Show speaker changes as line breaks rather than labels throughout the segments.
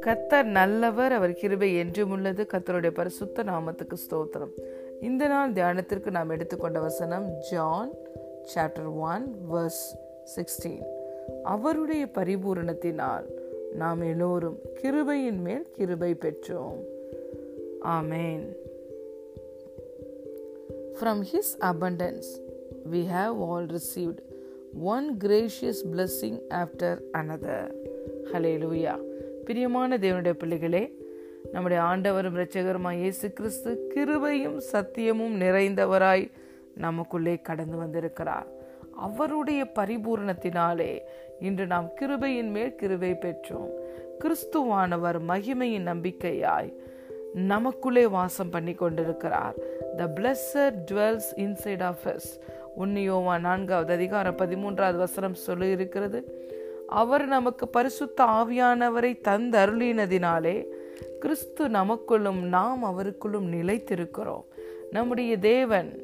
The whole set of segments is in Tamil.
கத்தர் நல்லவர் அவர் கிருபை என்றும் உள்ளது. கத்தருடைய பரிசுத்த நாமத்துக்கு ஸ்தோத்திரம். இந்த நாள் தியானத்திற்கு நாம் எடுத்துக்கொண்ட வசனம் John chapter one verse sixteen அவருடைய பரிபூரணத்தினால் நாம் எல்லோரும் கிருபையின் மேல் கிருபை பெற்றோம். Amen from his abundance we have all all one gracious blessing after another hallelujah பிரியமான தேவனுடைய பிள்ளைகளே நம்முடைய ஆண்டவரும் இரட்சகருமாய் இயேசு கிறிஸ்து கிருபையும் சத்தியமும் நிறைந்தவராய் நமக்குள்ளே கடந்து வந்திருக்கிறார். அவருடைய பரிபூரணத்தினாலே இன்று நாம் கிருபையின் மேல் கிருபை பெற்றோம். கிறிஸ்துவானவர் மகிமையின் நம்பிக்கையாய் நமக்குள்ளே வாசம் பண்ணி கொண்டிருக்கிறார் the pleasure dwells inside of us உன்னியோவா நான்காவது அதிகாரம் பதிமூன்றாவது வசனம் சொல்லி இருக்கிறது அவர் நமக்கு பரிசுத்த ஆவியானவரை தந்தருளினதினாலே கிறிஸ்து நமக்குள்ளும் நாம் அவருக்குள்ளும் நிலைத்திருக்கிறோம். நம்முடைய தேவன்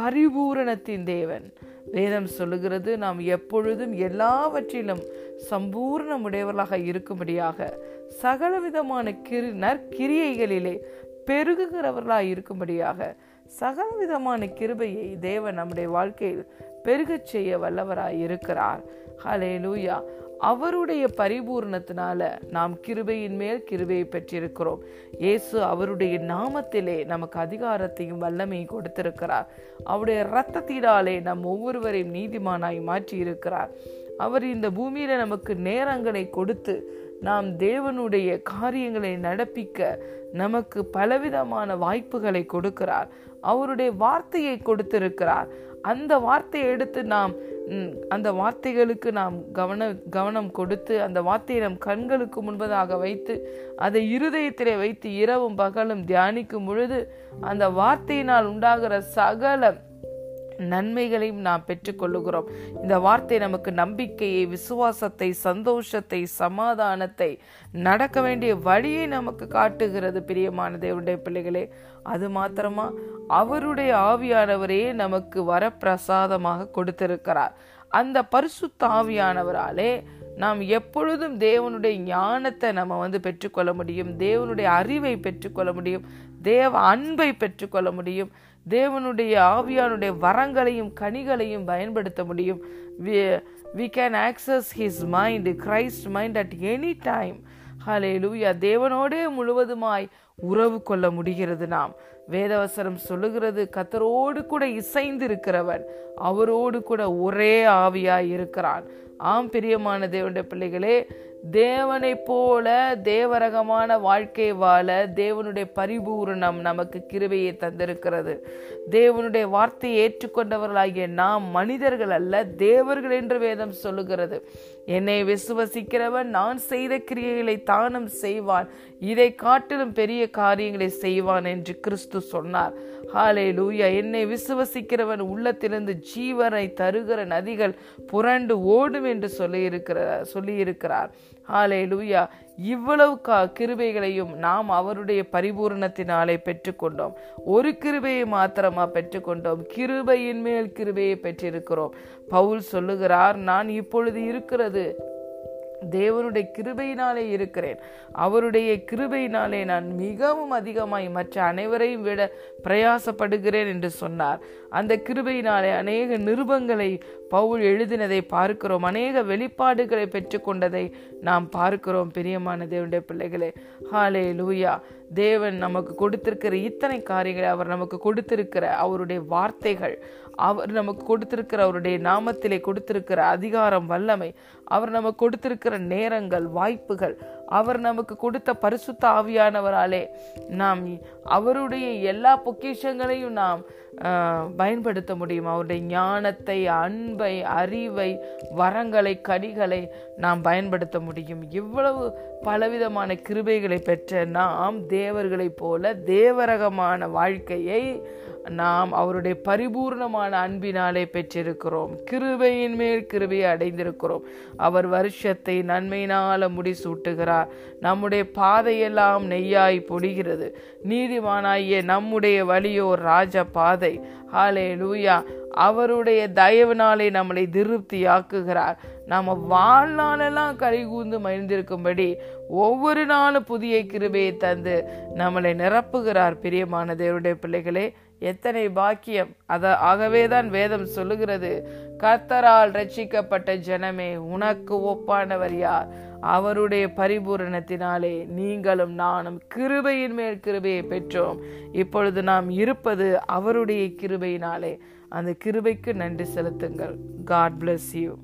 பரிபூரணத்தின் தேவன். வேதம் சொல்லுகிறது நாம் எப்பொழுதும் எல்லாவற்றிலும் சம்பூர்ணமுடையவர்களாக இருக்கும்படியாக சகலவிதமான கிரு நற்கிரியைகளிலே பெருகுகிறவர்களாக இருக்கும்படியாக சகலவிதமான கிருபையை தேவன் நம்முடைய வாழ்க்கையில் பெருகச் செய்ய வல்லவராய் இருக்கிறார். ஹலே லூயா அவருடைய பரிபூர்ணத்தினால நாம் கிருபையின் மேல் கிருபையை பெற்றிருக்கிறோம். இயேசு அவருடைய நாமத்திலே நமக்கு அதிகாரத்தையும் வல்லமையும் கொடுத்திருக்கிறார். அவருடைய இரத்தத்தினாலே நம் ஒவ்வொருவரையும் நீதிமானாய் மாற்றி இருக்கிறார் அவர் இந்த பூமியில நமக்கு நேரங்களை கொடுத்து நாம் தேவனுடைய காரியங்களை நடப்பிக்க நமக்கு பலவிதமான வாய்ப்புகளை கொடுக்கிறார். அவருடைய வார்த்தையை கொடுத்திருக்கிறார். அந்த வார்த்தையை எடுத்து நாம் அந்த வார்த்தைகளுக்கு நாம் கவன கவனம் கொடுத்து அந்த வார்த்தையை நம் கண்களுக்கு முன்பதாக வைத்து அதை இருதயத்திலே வைத்து இரவும் பகலும் தியானிக்கும் பொழுது அந்த வார்த்தையினால் உண்டாகிற சகல நன்மைகளையும் நாம் பெற்றுக்கொள்ளுகிறோம். இந்த வார்த்தை நமக்கு நம்பிக்கையை விசுவாசத்தை சந்தோஷத்தை சமாதானத்தை நடக்க வேண்டிய வழியை நமக்கு காட்டுகிறது பிரியமான தேவனுடைய பிள்ளைகளே. அது மாத்திரமா அவருடைய ஆவியானவரே நமக்கு வரப்பிரசாதமாக கொடுத்திருக்கிறார். அந்த பரிசுத்த ஆவியானவராலே நாம் எப்பொழுதும் தேவனுடைய ஞானத்தை நம்ம வந்து பெற்றுக்கொள்ள முடியும். தேவனுடைய அறிவை பெற்றுக்கொள்ள முடியும். தேவ அன்பை பெற்றுக்கொள்ள முடியும். தேவனுடைய ஆவியானுடைய வரங்களையும் கனிகளையும் பயன்படுத்த முடியும். We can access his mind Christ mind at any time hallelujah தேவனோடே முழுவதுமாய் உறவு கொள்ள முடிகிறது நாம். வேதவசரம் சொல்லுகிறது கத்தரோடு கூட இசைந்து இருக்கிறவன் அவரோடு கூட ஒரே ஆவியாய் இருக்கிறான். ஆம் பிரியமான தேவனுடைய பிள்ளைகளே தேவனைப் போல தேவரகமான வாழ்க்கை வாழ தேவனுடைய பரிபூரணம் நமக்கு கிருவையை தந்திருக்கிறது. தேவனுடைய வார்த்தையை ஏற்றுக்கொண்டவர்களாகிய நாம் மனிதர்கள் அல்ல தேவர்கள் என்று வேதம் சொல்லுகிறது. என்னை விசுவசிக்கிறவன் நான் செய்த கிரியைகளை தானும் செய்வான். இதை காட்டிலும் பெரிய காரியங்களை செய்வான் என்று கிறிஸ்து சொன்னார். ஹாலே லூயா என்னை விசுவசிக்கிறவன் உள்ளத்திலிருந்து ஜீவனை தருகிற நதிகள் புரண்டு ஓடும் என்று சொல்லியிருக்கிற சொல்லியிருக்கிறார். இருக்கிறார் ஹாலே லூயா இவ்வளவு கா கிருபைகளையும் நாம் அவருடைய பரிபூரணத்தினாலே பெற்றுக்கொண்டோம். ஒரு கிருபையை மாத்திரமா பெற்றுக்கொண்டோம். கிருபையின் மேல் கிருபையை பெற்றிருக்கிறோம். பவுல் சொல்லுகிறார் நான் இப்பொழுது இருக்கிறது. தேவனுடைய கிருபையினாலே இருக்கிறேன். அவருடைய கிருபையினாலே நான் மிகவும் அதிகமாய் மற்ற அனைவரையும் விட பிரயாசப்படுகிறேன் என்று சொன்னார். அந்த கிருபையினாலே அநேக நிருபங்களை பவுல் எழுதினதை பார்க்கிறோம். அநேக வெளிப்பாடுகளை பெற்றுக்கொண்டதை நாம் பார்க்கிறோம் பிரியமான தேவனுடைய பிள்ளைகளே. ஹாலே லூயா தேவன் நமக்கு கொடுத்திருக்கிற இத்தனை காரியங்களை அவர் நமக்கு கொடுத்திருக்கிற அவருடைய வார்த்தைகள் அவர் நமக்கு கொடுத்திருக்கிற அவருடைய நாமத்திலே கொடுத்திருக்கிற அதிகாரம் வல்லமை அவர் நமக்கு கொடுத்திருக்கிற நேரங்கள் வாய்ப்புகள் அவர் நமக்கு கொடுத்த பரிசுத்த ஆவியானவராலே நாம் அவருடைய எல்லா பொக்கிஷங்களையும் நாம் பயன்படுத்த முடியும். அவருடைய ஞானத்தை அன்பை அறிவை வரங்களை கனிகளை நாம் பயன்படுத்த முடியும். இவ்வளவு பலவிதமான கிருபைகளை பெற்ற நாம் தேவர்களைப் போல தேவரகமான வாழ்க்கையை நாம் அவருடைய பரிபூர்ணமான அன்பினாலே பெற்றிருக்கிறோம். கிருபையின் மேல் கிருபையை அடைந்திருக்கிறோம். அவர் வருஷத்தை நன்மையினால முடிசூட்டுகிறார். நம்முடைய பாதையெல்லாம் நெய்யாய் பொடிகிறது நீதிமானாகிய நம்முடைய வழியோ ராஜ பாதை. ஹாலே லூயா அவருடைய தயவினாலே நம்மளை திருப்தியாக்குகிறார். நாம் வாழ்நாளெல்லாம் கரைகூந்து மகிழ்ந்திருக்கும்படி ஒவ்வொரு நாளும் புதிய கிருபையை தந்து நம்மளை நிரப்புகிறார். பிரியமான தேவருடைய பிள்ளைகளே எத்தனை பாக்கியம். அத ஆகவேதான் வேதம் சொல்லுகிறது. கர்த்தரால் ரட்சிக்கப்பட்ட ஜனமே உனக்கு ஒப்பானவர் யார்? அவருடைய பரிபூரணத்தினாலே நீங்களும் நானும் கிருபையின் மேல் கிருபையை பெற்றோம். இப்பொழுது நாம் இருப்பது அவருடைய கிருபையினாலே. அந்த கிருபைக்கு நன்றி செலுத்துங்கள். God bless you